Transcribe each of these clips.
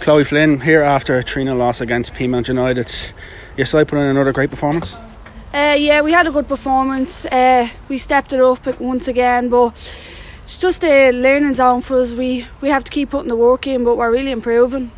Chloe Flynn here after a 3 0 loss against Peamount United. Your side put in another great performance. Uh, yeah, we had a good performance. Uh, we stepped it up once again, but it's just a learning zone for us. We we have to keep putting the work in, but we're really improving.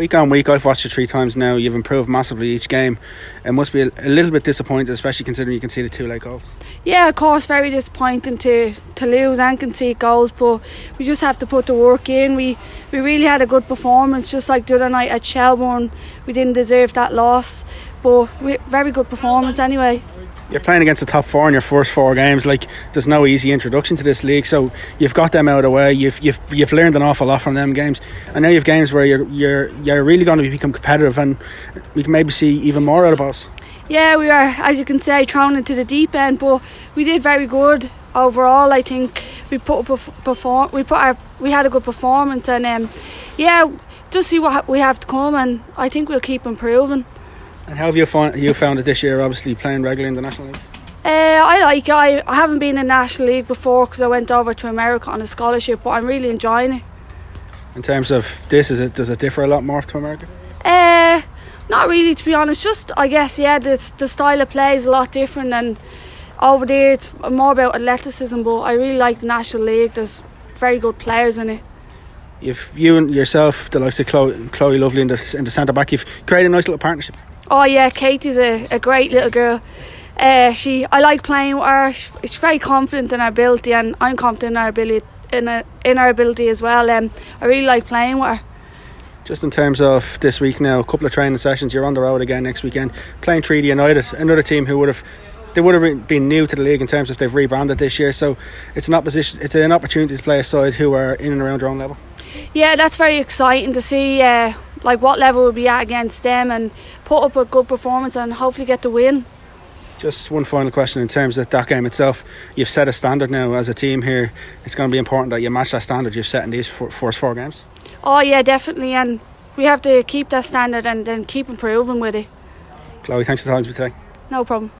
Week on week, I've watched you three times now. You've improved massively each game. It must be a, a little bit disappointed, especially considering you can see the two late goals. Yeah, of course, very disappointing to, to lose and concede goals, but we just have to put the work in. We we really had a good performance, just like the other night at Shelbourne. We didn't deserve that loss, but we, very good performance anyway. You're playing against the top four in your first four games. Like, there's no easy introduction to this league, so you've got them out of the way. You've you've you've learned an awful lot from them games, and now you've games where you're you're you're really going to become competitive, and we can maybe see even more out of us. Yeah, we are, as you can say, thrown into the deep end, but we did very good overall. I think we put a perform, we put our, we had a good performance, and um, yeah, just see what we have to come, and I think we'll keep improving. And how have you found you found it this year? Obviously playing regularly in the National League. Uh, I like. I, I haven't been in the National League before because I went over to America on a scholarship, but I'm really enjoying it. In terms of this, is it does it differ a lot more to America? Uh, not really, to be honest. Just I guess yeah, the the style of play is a lot different, and over there it's more about athleticism. But I really like the National League. There's very good players in it. You've you and yourself, the likes of Chloe, Chloe Lovely in the in the centre back, you've created a nice little partnership. Oh yeah, Katie's a, a great little girl. Uh, she, I like playing with her. She's very confident in her ability, and I'm confident in our ability in, a, in our ability as well. Um, I really like playing with her. Just in terms of this week now, a couple of training sessions. You're on the road again next weekend, playing Treaty United, another team who would have they would have been new to the league in terms of they've rebranded this year. So it's an opposition. It's an opportunity to play a side who are in and around their own level. Yeah, that's very exciting to see. Uh, like what level we'll be at against them and put up a good performance and hopefully get the win. Just one final question in terms of that game itself. You've set a standard now as a team here. It's going to be important that you match that standard you've set in these first four games. Oh yeah, definitely, and we have to keep that standard and then keep improving with it. Chloe, thanks for the time today. No problem.